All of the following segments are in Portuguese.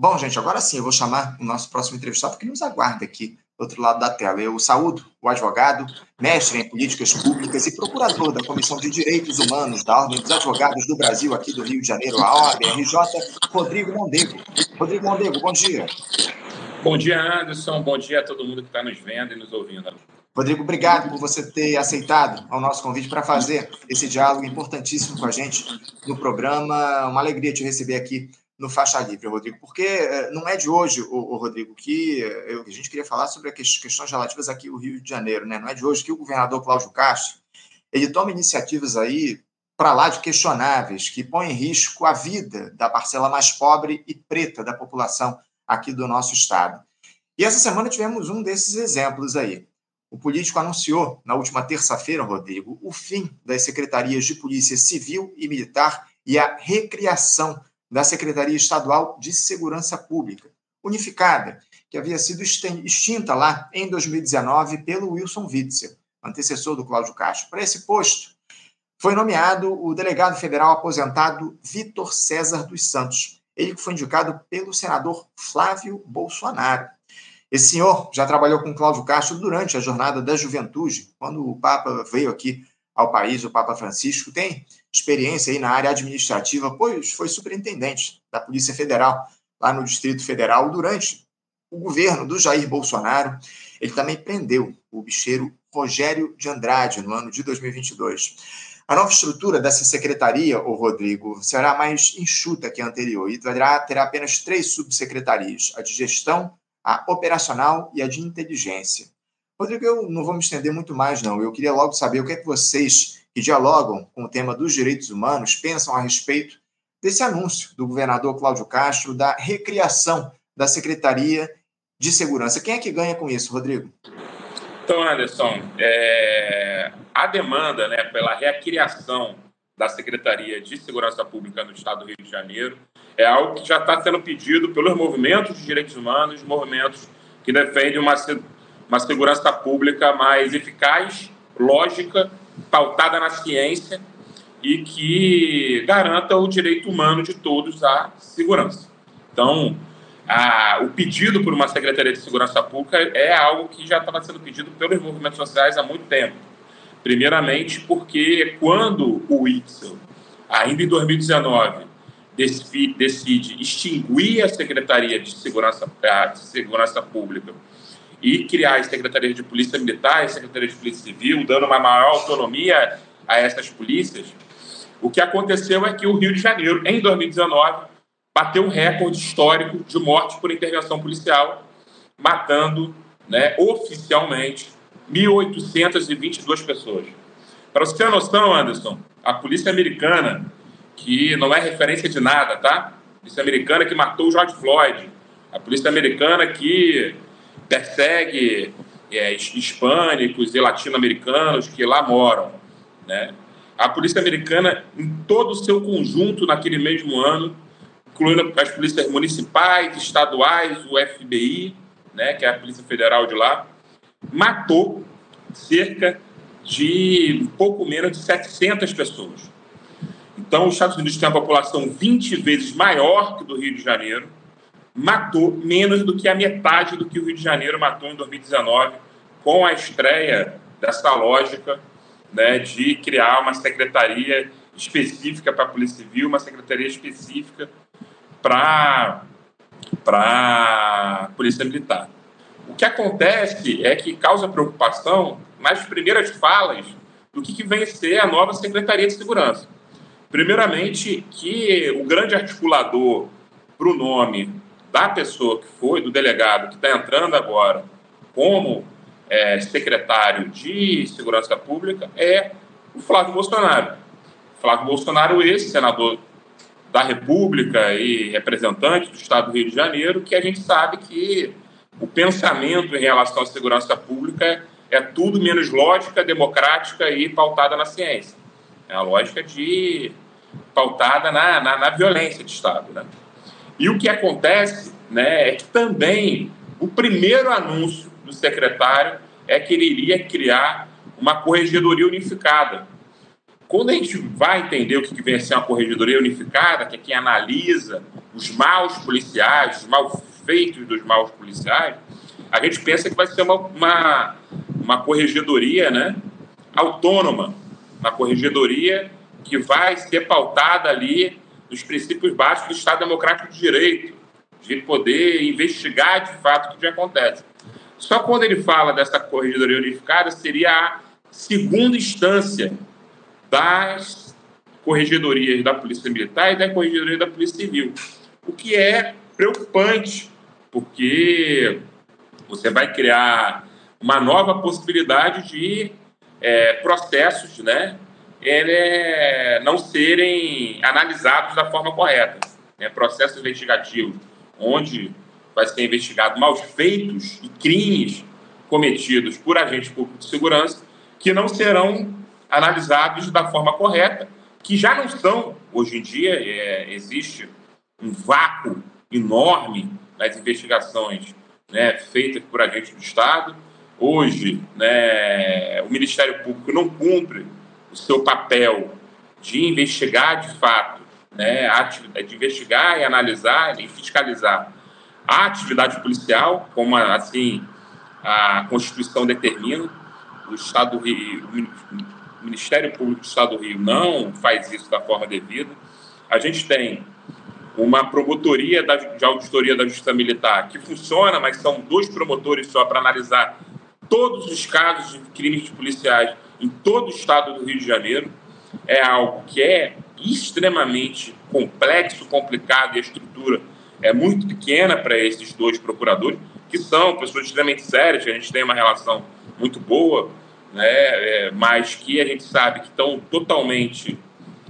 Bom, gente, agora sim eu vou chamar o nosso próximo entrevistado, porque nos aguarda aqui do outro lado da tela. Eu saúdo o advogado, mestre em políticas públicas e procurador da Comissão de Direitos Humanos da Ordem dos Advogados do Brasil, aqui do Rio de Janeiro, a OABRJ, Rodrigo Mondego. Rodrigo Mondego, bom dia. Bom dia, Anderson. Bom dia a todo mundo que está nos vendo e nos ouvindo. Rodrigo, obrigado por você ter aceitado o nosso convite para fazer esse diálogo importantíssimo com a gente no programa. Uma alegria te receber aqui no Faixa Livre, Rodrigo, porque eh, não é de hoje, o, Rodrigo, que eh, eu, a gente queria falar sobre as questões relativas aqui ao Rio de Janeiro, né? Não é de hoje que o governador Cláudio Castro ele toma iniciativas aí para lá de questionáveis, que põem em risco a vida da parcela mais pobre e preta da população aqui do nosso estado. E essa semana tivemos um desses exemplos aí. O político anunciou, na última terça-feira, Rodrigo, o fim das secretarias de Polícia Civil e Militar e a recriação da Secretaria Estadual de Segurança Pública, unificada, que havia sido extinta lá em 2019 pelo Wilson Witzel, antecessor do Cláudio Castro. Para esse posto, foi nomeado o delegado federal aposentado Vitor César dos Santos, ele que foi indicado pelo senador Flávio Bolsonaro. Esse senhor já trabalhou com Cláudio Castro durante a jornada da juventude, quando o Papa veio aqui ao país, o Papa Francisco, tem experiência aí na área administrativa, pois foi superintendente da Polícia Federal lá no Distrito Federal durante o governo do Jair Bolsonaro. Ele também prendeu o bicheiro Rogério de Andrade no ano de 2022. A nova estrutura dessa secretaria, o Rodrigo, será mais enxuta que a anterior e terá, terá apenas três subsecretarias: a de gestão, a operacional e a de inteligência. Rodrigo, eu não vou me estender muito mais, não. Eu queria logo saber o que é que vocês, que dialogam com o tema dos direitos humanos, pensam a respeito desse anúncio do governador Cláudio Castro da recriação da Secretaria de Segurança. Quem é que ganha com isso, Rodrigo? Então, Anderson, é... a demanda né, pela recriação da Secretaria de Segurança Pública no Estado do Rio de Janeiro é algo que já está sendo pedido pelos movimentos de direitos humanos, movimentos que defendem uma uma segurança pública mais eficaz, lógica, pautada na ciência e que garanta o direito humano de todos à segurança. Então, a, o pedido por uma Secretaria de Segurança Pública é algo que já estava sendo pedido pelos movimentos sociais há muito tempo. Primeiramente, porque quando o Itzel, ainda em 2019, decide extinguir a Secretaria de Segurança, de Segurança Pública e criar as secretarias de polícia militar e secretarias de polícia civil, dando uma maior autonomia a essas polícias, o que aconteceu é que o Rio de Janeiro, em 2019, bateu um recorde histórico de mortes por intervenção policial, matando né, oficialmente 1.822 pessoas. Para você ter noção, Anderson, a polícia americana, que não é referência de nada, tá? A polícia americana que matou o George Floyd, a polícia americana que persegue é, hispânicos e latino-americanos que lá moram. Né? A polícia americana, em todo o seu conjunto, naquele mesmo ano, incluindo as polícias municipais, estaduais, o FBI, né, que é a Polícia Federal de lá, matou cerca de pouco menos de 700 pessoas. Então, os Estados Unidos têm uma população 20 vezes maior que do Rio de Janeiro, matou menos do que a metade do que o Rio de Janeiro matou em 2019, com a estreia dessa lógica né, de criar uma secretaria específica para a Polícia Civil, uma secretaria específica para a Polícia Militar. O que acontece é que causa preocupação nas primeiras falas do que, que vem ser a nova Secretaria de Segurança. Primeiramente, que o grande articulador para o nome da pessoa que foi, do delegado que está entrando agora como é, secretário de Segurança Pública, é o Flávio Bolsonaro. Flávio Bolsonaro, esse senador da República e representante do Estado do Rio de Janeiro, que a gente sabe que o pensamento em relação à segurança pública é tudo menos lógica, democrática e pautada na ciência. É a lógica de pautada na, na, na violência de Estado. Né? E o que acontece né, é que também o primeiro anúncio do secretário é que ele iria criar uma corregedoria unificada. quando a gente vai entender o que vem a ser uma corregedoria unificada, que é quem analisa os maus policiais, os mal feitos dos maus policiais, a gente pensa que vai ser uma, uma, uma corregedoria né, autônoma, uma corregedoria que vai ser pautada ali nos princípios básicos do Estado Democrático de Direito, de poder investigar de fato o que acontece. Só quando ele fala dessa corregedoria unificada, seria a segunda instância das corregedorias da Polícia Militar e da Corregedoria da Polícia Civil, o que é preocupante, porque você vai criar uma nova possibilidade de é, processos né, é, não serem analisados da forma correta. Né? Processos investigativos, onde vai ser investigado maus feitos e crimes cometidos por agentes públicos de segurança que não serão analisados da forma correta, que já não são, hoje em dia, é, existe um vácuo enorme nas investigações né, feitas por agentes do Estado. Hoje, né, o Ministério Público não cumpre seu papel de investigar de fato, né, de investigar e analisar e fiscalizar a atividade policial, como assim a Constituição determina. O Estado do Rio, o Ministério Público do Estado do Rio não faz isso da forma devida. A gente tem uma promotoria de auditoria da Justiça Militar que funciona, mas são dois promotores só para analisar todos os casos de crimes policiais em todo o estado do Rio de Janeiro. É algo que é extremamente complexo, complicado e a estrutura é muito pequena para esses dois procuradores, que são pessoas extremamente sérias, que a gente tem uma relação muito boa, né, é, mas que a gente sabe que estão totalmente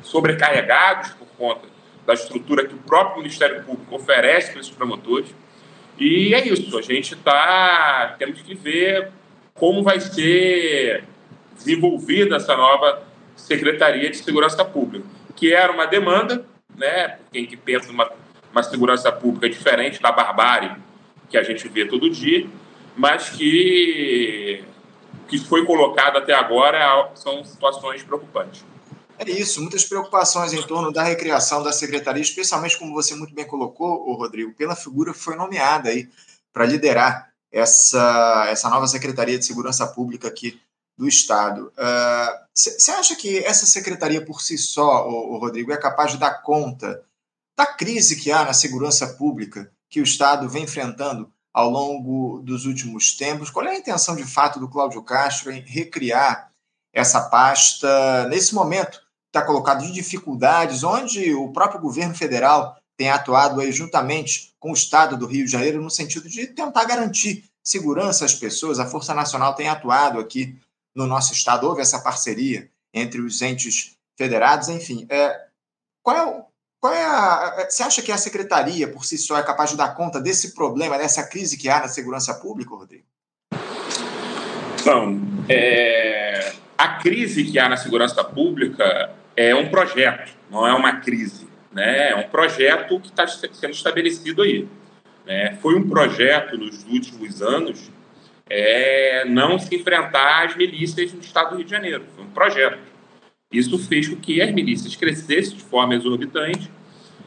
sobrecarregados por conta da estrutura que o próprio Ministério Público oferece para esses promotores. E é isso, a gente está. Temos que ver como vai ser desenvolvida essa nova Secretaria de Segurança Pública, que era uma demanda, né, quem que pensa numa uma segurança pública diferente da barbárie que a gente vê todo dia, mas que que foi colocado até agora são situações preocupantes. É isso, muitas preocupações em torno da recriação da secretaria, especialmente como você muito bem colocou, Rodrigo, pela figura que foi nomeada aí para liderar essa, essa nova Secretaria de Segurança Pública aqui do Estado. Você uh, acha que essa secretaria por si só, o, Rodrigo, é capaz de dar conta da crise que há na segurança pública que o Estado vem enfrentando ao longo dos últimos tempos. Qual é a intenção de fato do Cláudio Castro em recriar essa pasta nesse momento está colocado de dificuldades, onde o próprio governo federal tem atuado aí juntamente com o Estado do Rio de Janeiro no sentido de tentar garantir segurança às pessoas. A Força Nacional tem atuado aqui no nosso estado, houve essa parceria entre os entes federados, enfim. É, qual é, qual é a, é, você acha que a secretaria, por si só, é capaz de dar conta desse problema, dessa crise que há na segurança pública, Rodrigo? Então, é, a crise que há na segurança pública é um projeto, não é uma crise. Né? É um projeto que está sendo estabelecido aí. Né? Foi um projeto nos últimos anos é, não se enfrentar às milícias no estado do Rio de Janeiro. Foi um projeto. Isso fez com que as milícias crescessem de forma exorbitante,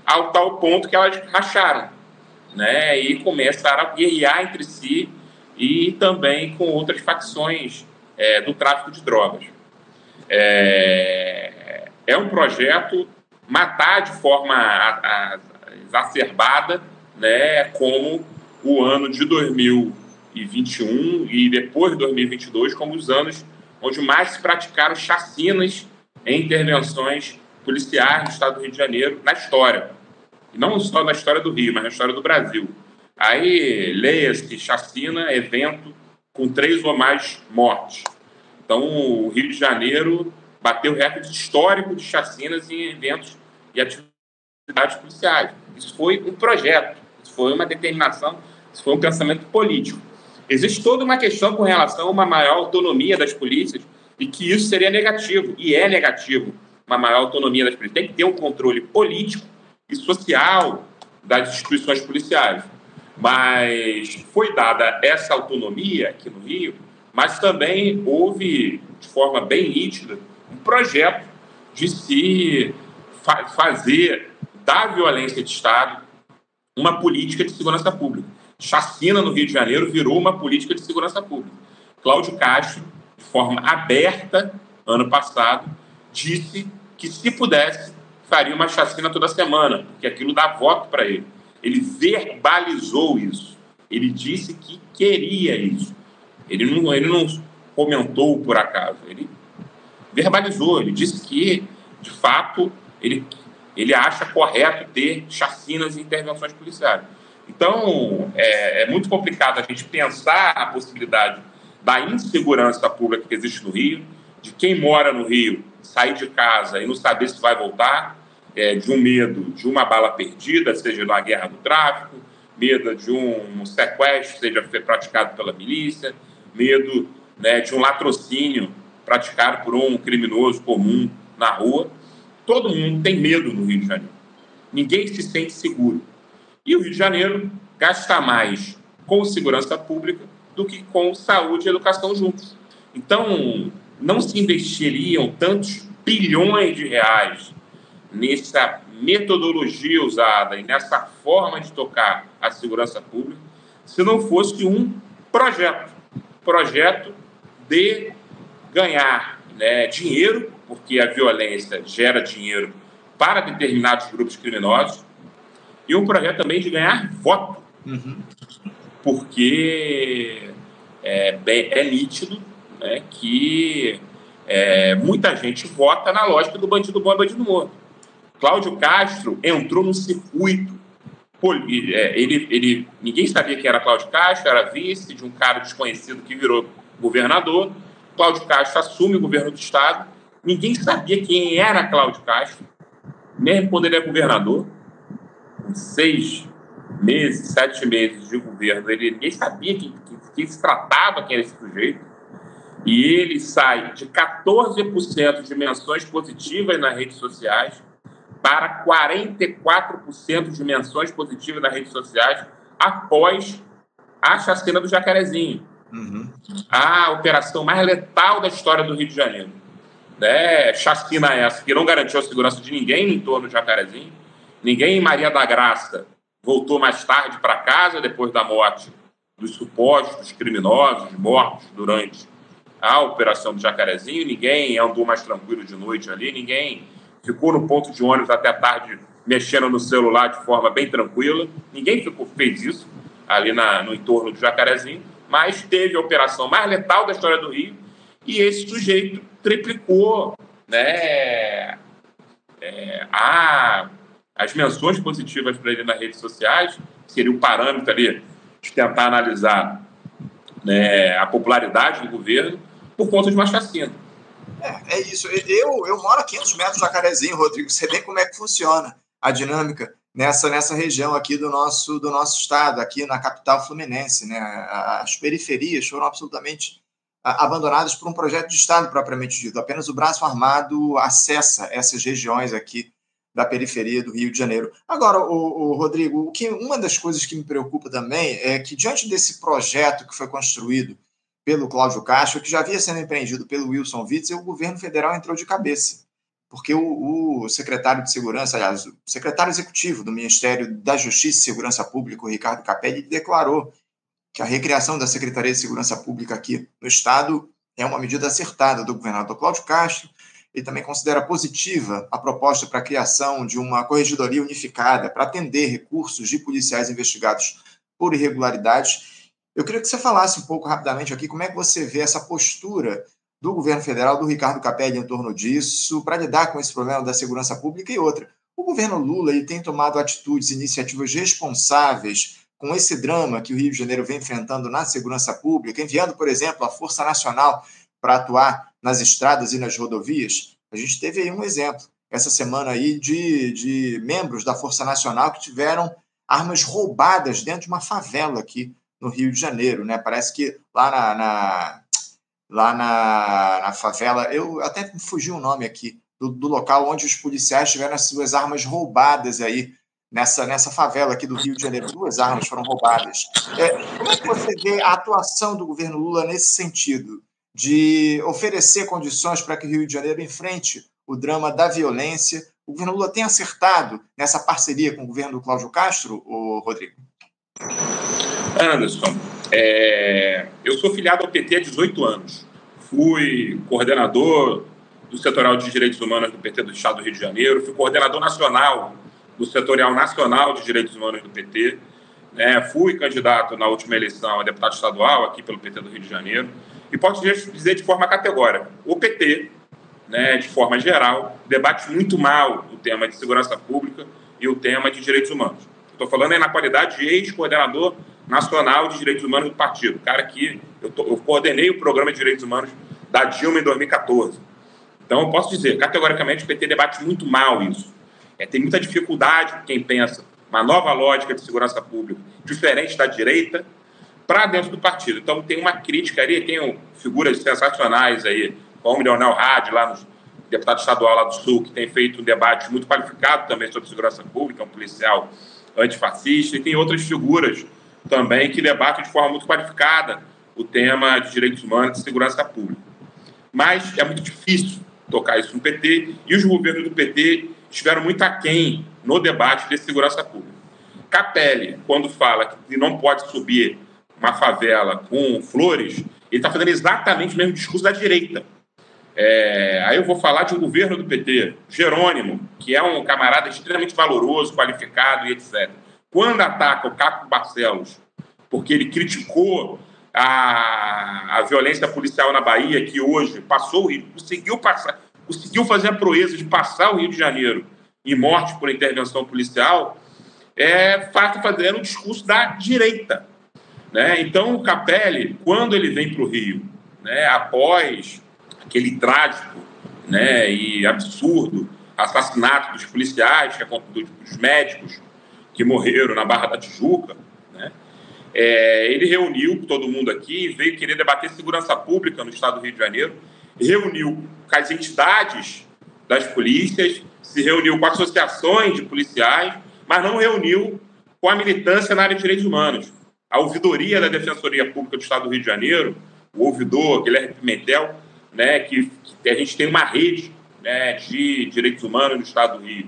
ao tal ponto que elas racharam, né? E começaram a guerrear entre si e também com outras facções é, do tráfico de drogas. É, é um projeto matar de forma a, a, exacerbada, né? Como o ano de 2021 e depois de 2022 como os anos onde mais se praticaram chacinas em intervenções policiais no estado do Rio de Janeiro na história. E não só na história do Rio, mas na história do Brasil. Aí, leia-se chacina, evento com três ou mais mortes. Então, o Rio de Janeiro bateu recorde histórico de chacinas em eventos e atividades policiais. Isso foi um projeto, isso foi uma determinação, isso foi um pensamento político. Existe toda uma questão com relação a uma maior autonomia das polícias e que isso seria negativo, e é negativo, uma maior autonomia das polícias. Tem que ter um controle político e social das instituições policiais. Mas foi dada essa autonomia aqui no Rio, mas também houve, de forma bem nítida, um projeto de se fa fazer da violência de Estado uma política de segurança pública. Chacina no Rio de Janeiro virou uma política de segurança pública. Cláudio Castro, de forma aberta, ano passado, disse que, se pudesse, faria uma chacina toda semana, porque aquilo dá voto para ele. Ele verbalizou isso. Ele disse que queria isso. Ele não, ele não comentou por acaso. Ele verbalizou. Ele disse que, de fato, ele, ele acha correto ter chacinas e intervenções policiais. Então, é, é muito complicado a gente pensar a possibilidade da insegurança pública que existe no Rio, de quem mora no Rio sair de casa e não saber se vai voltar, é, de um medo de uma bala perdida, seja numa guerra do tráfico, medo de um sequestro seja praticado pela milícia, medo né, de um latrocínio praticado por um criminoso comum na rua. Todo mundo tem medo no Rio de Janeiro. Ninguém se sente seguro. E o Rio de Janeiro gasta mais com segurança pública do que com saúde e educação juntos. Então, não se investiriam tantos bilhões de reais nessa metodologia usada e nessa forma de tocar a segurança pública se não fosse um projeto projeto de ganhar né, dinheiro, porque a violência gera dinheiro para determinados grupos criminosos, e um projeto também de ganhar voto, uhum. porque é, é nítido né, que é, muita gente vota na lógica do bandido bom e bandido morto. Cláudio Castro entrou no circuito. É, ele, ele, ninguém sabia quem era Cláudio Castro, era vice de um cara desconhecido que virou governador. Cláudio Castro assume o governo do Estado. Ninguém sabia quem era Cláudio Castro, mesmo quando ele é governador. Seis meses, sete meses de governo, ele, ninguém sabia quem, quem, quem se tratava, quem era esse sujeito e ele sai de 14% de menções positivas nas redes sociais para 44% de menções positivas nas redes sociais após a chacina do Jacarezinho. Uhum. A operação mais letal da história do Rio de Janeiro. Né? Chacina essa que não garantiu a segurança de ninguém em torno do Jacarezinho. Ninguém em Maria da Graça voltou mais tarde para casa depois da morte dos supostos criminosos mortos durante a operação do Jacarezinho, ninguém andou mais tranquilo de noite ali, ninguém ficou no ponto de ônibus até tarde mexendo no celular de forma bem tranquila, ninguém ficou, fez isso ali na, no entorno do Jacarezinho, mas teve a operação mais letal da história do Rio e esse sujeito triplicou né, é, a, as menções positivas para ele nas redes sociais, seria o parâmetro ali de tentar analisar né, a popularidade do governo, por conta de uma chacina. É, é isso. Eu, eu moro a 500 metros de Jacarezinho, Rodrigo. Você vê como é que funciona a dinâmica nessa, nessa região aqui do nosso, do nosso estado, aqui na capital fluminense. Né? As periferias foram absolutamente abandonadas por um projeto de Estado propriamente dito. Apenas o braço armado acessa essas regiões aqui da periferia do Rio de Janeiro. Agora, o, Rodrigo, o que, uma das coisas que me preocupa também é que, diante desse projeto que foi construído pelo Cláudio Castro, que já havia sendo empreendido pelo Wilson Witzel, o governo federal entrou de cabeça. Porque o, o, secretário de Segurança, aliás, o secretário executivo do Ministério da Justiça e Segurança Pública, o Ricardo Capelli, declarou que a recriação da Secretaria de Segurança Pública aqui no Estado é uma medida acertada do governador Cláudio Castro. Ele também considera positiva a proposta para a criação de uma corregedoria unificada para atender recursos de policiais investigados por irregularidades eu queria que você falasse um pouco rapidamente aqui como é que você vê essa postura do governo federal, do Ricardo Capelli, em torno disso, para lidar com esse problema da segurança pública e outra. O governo Lula ele tem tomado atitudes, iniciativas responsáveis com esse drama que o Rio de Janeiro vem enfrentando na segurança pública, enviando, por exemplo, a Força Nacional para atuar nas estradas e nas rodovias. A gente teve aí um exemplo essa semana aí de, de membros da Força Nacional que tiveram armas roubadas dentro de uma favela aqui no Rio de Janeiro, né? Parece que lá na, na lá na, na, favela, eu até fugi o nome aqui do, do, local onde os policiais tiveram as suas armas roubadas aí nessa nessa favela aqui do Rio de Janeiro, duas armas foram roubadas. É, como é que você vê a atuação do governo Lula nesse sentido? De oferecer condições para que o Rio de Janeiro enfrente o drama da violência. O governo Lula tem acertado nessa parceria com o governo do Cláudio Castro, ou Rodrigo? Anderson, é... eu sou filiado ao PT há 18 anos. Fui coordenador do Setorial de Direitos Humanos do PT do Estado do Rio de Janeiro, fui coordenador nacional do Setorial Nacional de Direitos Humanos do PT, né? fui candidato na última eleição a deputado estadual aqui pelo PT do Rio de Janeiro, e posso dizer de forma categórica, o PT, né, de forma geral, debate muito mal o tema de segurança pública e o tema de direitos humanos. Estou falando aí na qualidade de ex-coordenador nacional de direitos humanos do partido, cara que eu, tô, eu coordenei o programa de direitos humanos da Dilma em 2014. Então, eu posso dizer, categoricamente, o PT debate muito mal isso. É, tem muita dificuldade quem pensa uma nova lógica de segurança pública, diferente da direita, para dentro do partido. Então, tem uma crítica ali, tem figuras sensacionais aí, como o Leonel Hadi, lá no deputado estadual lá do Sul, que tem feito um debate muito qualificado também sobre segurança pública, um policial antifascista, e tem outras figuras também que debatem de forma muito qualificada o tema de direitos humanos e segurança pública. Mas é muito difícil tocar isso no PT, e os governos do PT estiveram muito aquém no debate de segurança pública. Capelli, quando fala que não pode subir uma favela com flores, ele está fazendo exatamente o mesmo discurso da direita. É, aí eu vou falar de um governo do PT, Jerônimo, que é um camarada extremamente valoroso, qualificado e etc. Quando ataca o Caco Barcelos, porque ele criticou a, a violência policial na Bahia, que hoje passou o Rio, conseguiu, passar, conseguiu fazer a proeza de passar o Rio de Janeiro em morte por intervenção policial, é fato fazendo o discurso da direita. Né? Então, o Capelli, quando ele vem para o Rio, né, após aquele trágico né, e absurdo assassinato dos policiais, dos médicos que morreram na Barra da Tijuca, é, ele reuniu todo mundo aqui, veio querer debater segurança pública no estado do Rio de Janeiro, reuniu com as entidades das polícias, se reuniu com associações de policiais, mas não reuniu com a militância na área de direitos humanos. A ouvidoria da Defensoria Pública do Estado do Rio de Janeiro, o ouvidor Guilherme Pimentel, né, que, que a gente tem uma rede né, de direitos humanos no Estado do Rio,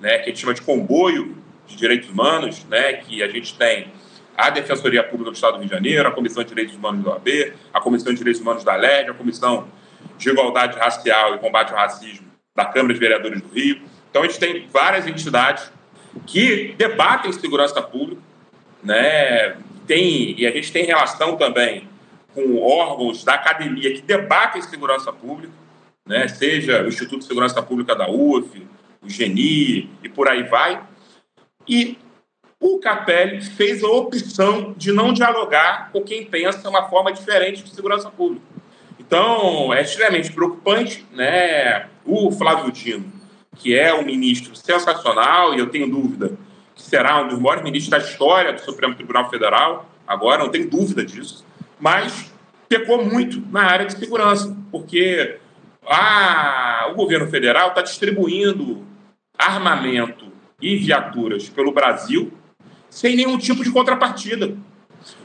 né, que a gente chama de comboio de direitos humanos, né, que a gente tem a Defensoria Pública do Estado do Rio de Janeiro, a Comissão de Direitos Humanos do OAB, a Comissão de Direitos Humanos da LED, a Comissão de Igualdade Racial e Combate ao Racismo da Câmara de Vereadores do Rio. Então, a gente tem várias entidades que debatem segurança pública, né? Tem, e a gente tem relação também com órgãos da academia que debatem segurança pública, né? seja o Instituto de Segurança Pública da UF, o GENI e por aí vai. E o Capelli fez a opção de não dialogar com quem pensa uma forma diferente de segurança pública. Então, é extremamente preocupante. Né? O Flávio Dino, que é um ministro sensacional, e eu tenho dúvida que será um dos maiores ministros da história do Supremo Tribunal Federal, agora, não tenho dúvida disso, mas pecou muito na área de segurança, porque a, o governo federal está distribuindo armamento e viaturas pelo Brasil sem nenhum tipo de contrapartida.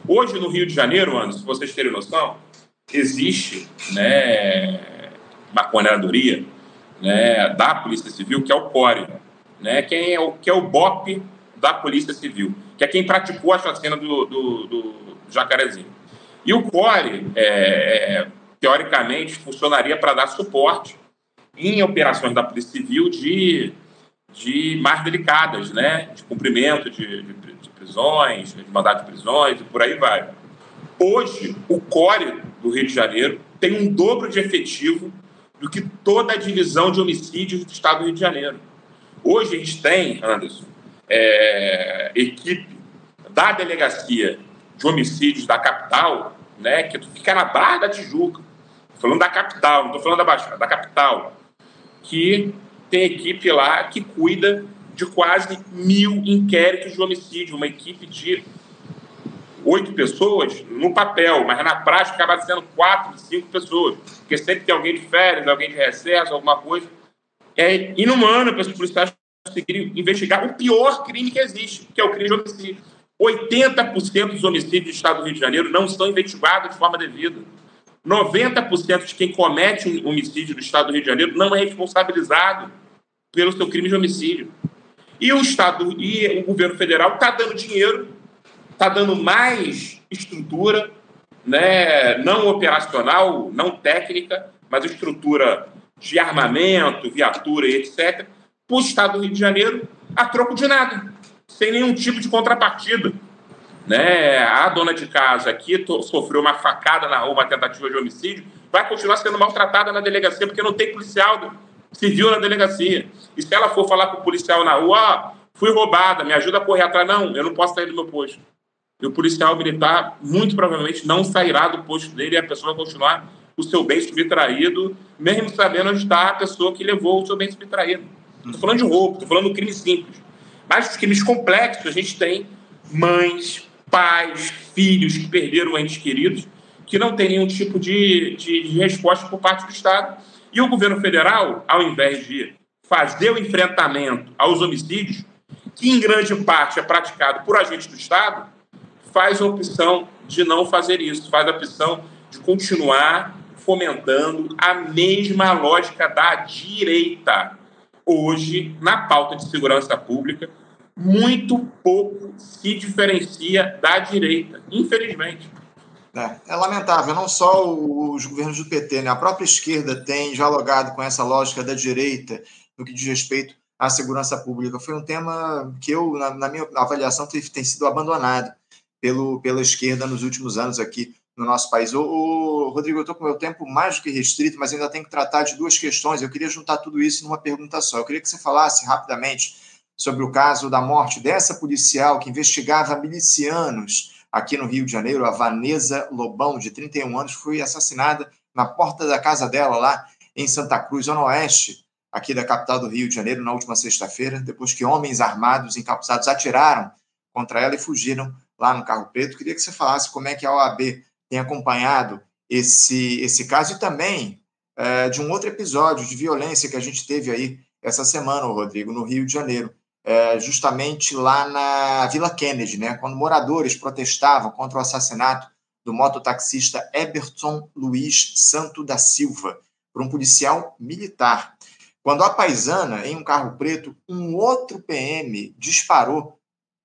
Hoje, no Rio de Janeiro, Anderson, vocês terem noção, existe né, uma coordenadoria né, da Polícia Civil, que é o CORE, né, é o, que é o BOP da Polícia Civil, que é quem praticou a chacina do, do, do Jacarezinho. E o CORE, é, é, teoricamente, funcionaria para dar suporte em operações da Polícia Civil de de mais delicadas, né? de cumprimento de, de, de prisões, de mandado de prisões e por aí vai. Hoje, o CORE do Rio de Janeiro tem um dobro de efetivo do que toda a divisão de homicídios do estado do Rio de Janeiro. Hoje a gente tem, Anderson, é, equipe da delegacia de homicídios da capital, né, que fica na Barra da Tijuca, falando da capital, não estou falando da Baixada, da capital, que tem equipe lá que cuida de quase mil inquéritos de homicídio, uma equipe de oito pessoas no papel, mas na prática acaba sendo quatro, cinco pessoas, porque sempre tem alguém de férias, alguém de recesso, alguma coisa. É inumano para os policiais conseguirem investigar o pior crime que existe, que é o crime de homicídio. 80% dos homicídios do estado do Rio de Janeiro não são investigados de forma devida. 90% de quem comete um homicídio do Estado do Rio de Janeiro não é responsabilizado pelo seu crime de homicídio. E o Estado e o governo federal está dando dinheiro, está dando mais estrutura, né, não operacional, não técnica, mas estrutura de armamento, viatura e etc., para o Estado do Rio de Janeiro a troco de nada, sem nenhum tipo de contrapartida. Né? A dona de casa aqui sofreu uma facada na rua, uma tentativa de homicídio, vai continuar sendo maltratada na delegacia porque não tem policial civil na delegacia. E se ela for falar com o policial na rua, fui roubada, me ajuda a correr atrás, não, eu não posso sair do meu posto. E o policial militar muito provavelmente não sairá do posto dele e a pessoa vai continuar o seu bem subtraído, mesmo sabendo onde está a pessoa que levou o seu bem subtraído. Estou falando de roubo, estou falando de crime simples. Mas os crimes complexos, a gente tem mães, pais, filhos que perderam entes queridos, que não tem nenhum tipo de, de, de resposta por parte do Estado. E o governo federal, ao invés de fazer o enfrentamento aos homicídios, que em grande parte é praticado por agentes do Estado, faz a opção de não fazer isso, faz a opção de continuar fomentando a mesma lógica da direita. Hoje, na pauta de segurança pública, muito pouco se diferencia da direita, infelizmente. É, é, lamentável, não só os governos do PT, né? a própria esquerda tem dialogado com essa lógica da direita no que diz respeito à segurança pública. Foi um tema que eu, na, na minha avaliação, tem, tem, sido abandonado pelo, pela esquerda nos últimos anos aqui no nosso país. O, Rodrigo, eu estou com o meu tempo mais do que restrito, mas ainda tenho que tratar de duas questões. Eu queria juntar tudo isso numa pergunta só. Eu queria que você falasse rapidamente sobre o caso da morte dessa policial que investigava milicianos aqui no Rio de Janeiro, a Vanessa Lobão, de 31 anos, foi assassinada na porta da casa dela, lá em Santa Cruz, zona oeste, aqui da capital do Rio de Janeiro, na última sexta-feira, depois que homens armados, encapuzados, atiraram contra ela e fugiram lá no carro preto. Queria que você falasse como é que a OAB tem acompanhado esse, esse caso e também é, de um outro episódio de violência que a gente teve aí essa semana, Rodrigo, no Rio de Janeiro é, justamente lá na Vila Kennedy, né, quando moradores protestavam contra o assassinato do mototaxista Eberton Luiz Santo da Silva por um policial militar. Quando a paisana, em um carro preto, um outro PM disparou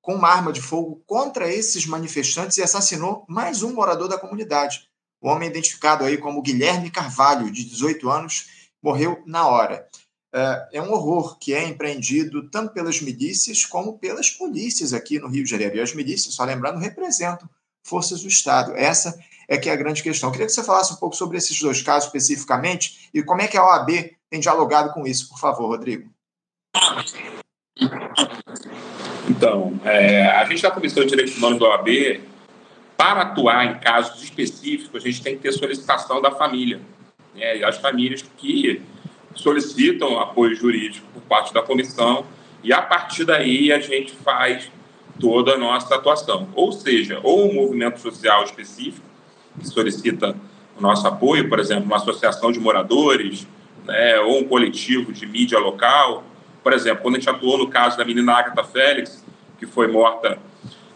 com uma arma de fogo contra esses manifestantes e assassinou mais um morador da comunidade. O homem identificado aí como Guilherme Carvalho, de 18 anos, morreu na hora. É, é um horror que é empreendido tanto pelas milícias como pelas polícias aqui no Rio de Janeiro. E as milícias, só lembrando, representam forças do Estado. Essa é que é a grande questão. Eu queria que você falasse um pouco sobre esses dois casos especificamente e como é que a OAB tem dialogado com isso, por favor, Rodrigo. Então, é, a gente da Comissão de Direitos Humanos da OAB, para atuar em casos específicos, a gente tem que ter solicitação da família. Né? E as famílias que solicitam apoio jurídico por parte da comissão e a partir daí a gente faz toda a nossa atuação. Ou seja, ou um movimento social específico que solicita o nosso apoio, por exemplo, uma associação de moradores, né, ou um coletivo de mídia local. Por exemplo, quando a gente atuou no caso da menina Agatha Félix, que foi morta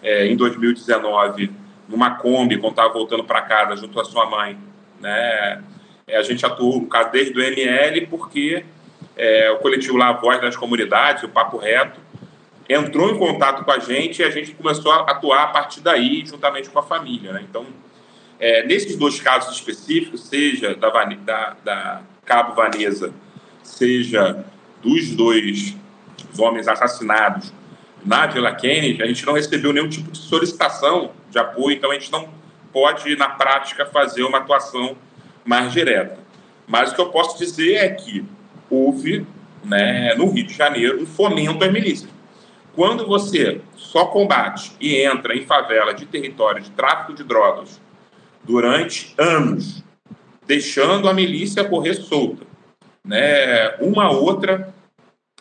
é, em 2019 numa Kombi, quando estava voltando para casa junto à sua mãe, né, é, a gente atuou, no caso, desde o ML, porque é, o coletivo lá, a Voz das Comunidades, o Papo Reto, entrou em contato com a gente e a gente começou a atuar a partir daí, juntamente com a família. Né? Então, é, nesses dois casos específicos, seja da, da, da Cabo Vanessa, seja dos dois homens assassinados na Vila Kennedy, a gente não recebeu nenhum tipo de solicitação de apoio, então a gente não pode, na prática, fazer uma atuação mais direta. Mas o que eu posso dizer é que houve, né, no Rio de Janeiro, um fomento às milícias. Quando você só combate e entra em favela de território de tráfico de drogas durante anos, deixando a milícia correr solta, né, uma outra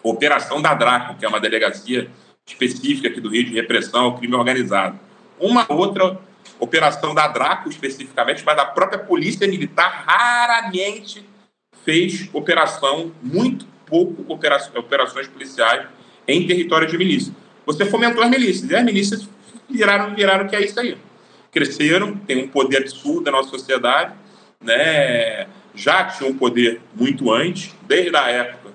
operação da DRACO, que é uma delegacia específica aqui do Rio de repressão ao crime organizado, uma outra operação da Draco especificamente, mas a própria polícia militar raramente fez operação, muito pouco operações policiais em território de milícia. Você fomentou as milícias, e as milícias viraram, viraram que é isso aí. Cresceram, tem um poder absurdo na nossa sociedade, né, já tinha um poder muito antes, desde a época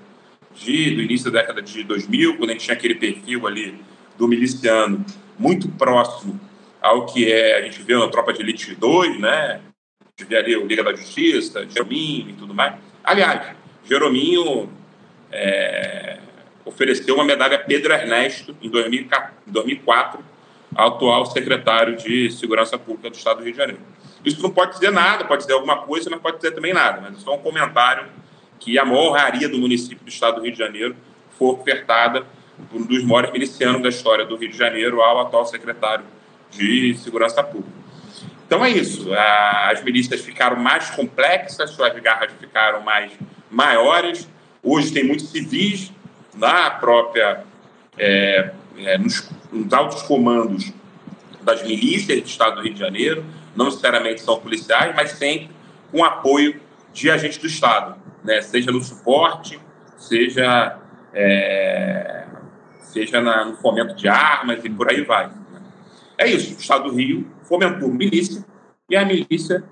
de, do início da década de 2000, quando a gente tinha aquele perfil ali do miliciano muito próximo ao que é, a gente vê na Tropa de Elite 2, né? A gente vê ali o Liga da Justiça, Jerominho e tudo mais. Aliás, Jerominho é, ofereceu uma medalha a Pedro Ernesto em 2004, ao atual secretário de Segurança Pública do Estado do Rio de Janeiro. Isso não pode dizer nada, pode dizer alguma coisa, mas pode dizer também nada. Mas é só um comentário que a maior honraria do município do Estado do Rio de Janeiro foi ofertada por um dos maiores milicianos da história do Rio de Janeiro ao atual secretário de Segurança Pública. Então é isso. As milícias ficaram mais complexas, suas garras ficaram mais maiores. Hoje tem muitos civis na própria é, é, nos, nos altos comandos das milícias do Estado do Rio de Janeiro, não necessariamente são policiais, mas sempre com apoio de agentes do Estado, né? seja no suporte, seja, é, seja na, no fomento de armas e por aí vai. Né? É isso, o Estado do Rio fomentou milícia e a milícia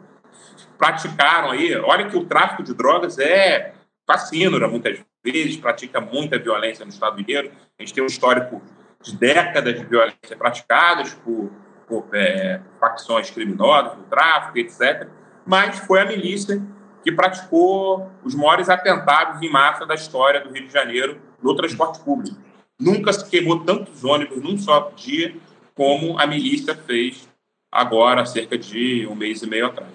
praticaram aí, olha que o tráfico de drogas é fascínora muitas vezes, pratica muita violência no Estado inteiro, a gente tem um histórico de décadas de violência praticadas por, é, facções criminosas, do tráfico, etc. Mas foi a milícia que praticou os maiores atentados em massa da história do Rio de Janeiro no transporte público. Nunca se queimou tantos ônibus num só dia como a milícia fez agora, cerca de um mês e meio atrás.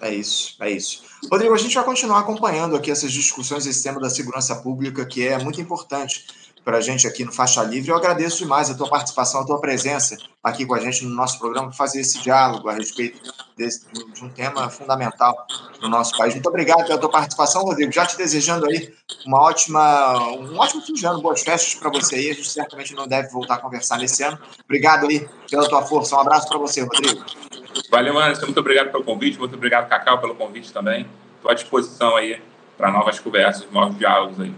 É isso, é isso. Rodrigo, a gente vai continuar acompanhando aqui essas discussões, esse tema da segurança pública, que é muito importante para a gente aqui no Faixa Livre. Eu agradeço demais a tua participação, a tua presença aqui com a gente no nosso programa, para fazer esse diálogo a respeito desse, de um tema fundamental no nosso país. Muito obrigado pela tua participação, Rodrigo. Já te desejando aí uma ótima, um ótimo fim de ano, boas festas para você aí. A gente certamente não deve voltar a conversar nesse ano. Obrigado aí pela tua força. Um abraço para você, Rodrigo. Valeu, Anderson. Muito obrigado pelo convite. Muito obrigado, Cacau, pelo convite também. Estou à disposição aí para novas conversas, novos diálogos aí.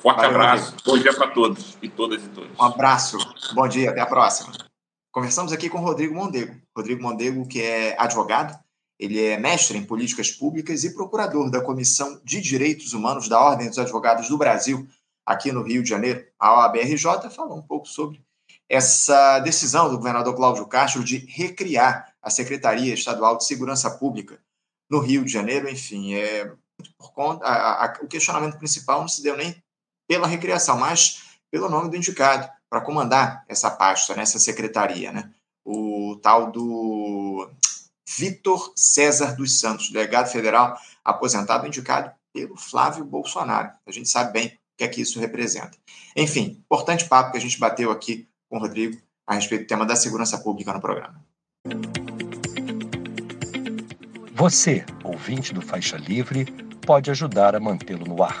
Forte Valeu, abraço. Bom dia para todos e todas e todos. Um abraço. Bom dia. Até a próxima. Conversamos aqui com Rodrigo Mondego. Rodrigo Mondego, que é advogado, ele é mestre em políticas públicas e procurador da Comissão de Direitos Humanos da Ordem dos Advogados do Brasil, aqui no Rio de Janeiro. A OABRJ falou um pouco sobre essa decisão do governador Cláudio Castro de recriar a Secretaria Estadual de Segurança Pública no Rio de Janeiro. Enfim, é por conta a, a, o questionamento principal não se deu nem pela recriação, mas pelo nome do indicado para comandar essa pasta, né, essa secretaria, né? O tal do Vitor César dos Santos, delegado federal aposentado, indicado pelo Flávio Bolsonaro. A gente sabe bem o que é que isso representa. Enfim, importante papo que a gente bateu aqui com o Rodrigo a respeito do tema da segurança pública no programa. Você, ouvinte do Faixa Livre, pode ajudar a mantê-lo no ar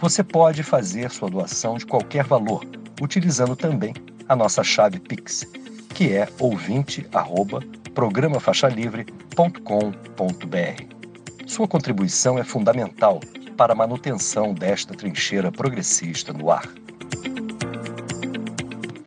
Você pode fazer sua doação de qualquer valor, utilizando também a nossa chave Pix, que é ouvinte@programafaixalivre.com.br. Sua contribuição é fundamental para a manutenção desta trincheira progressista no ar.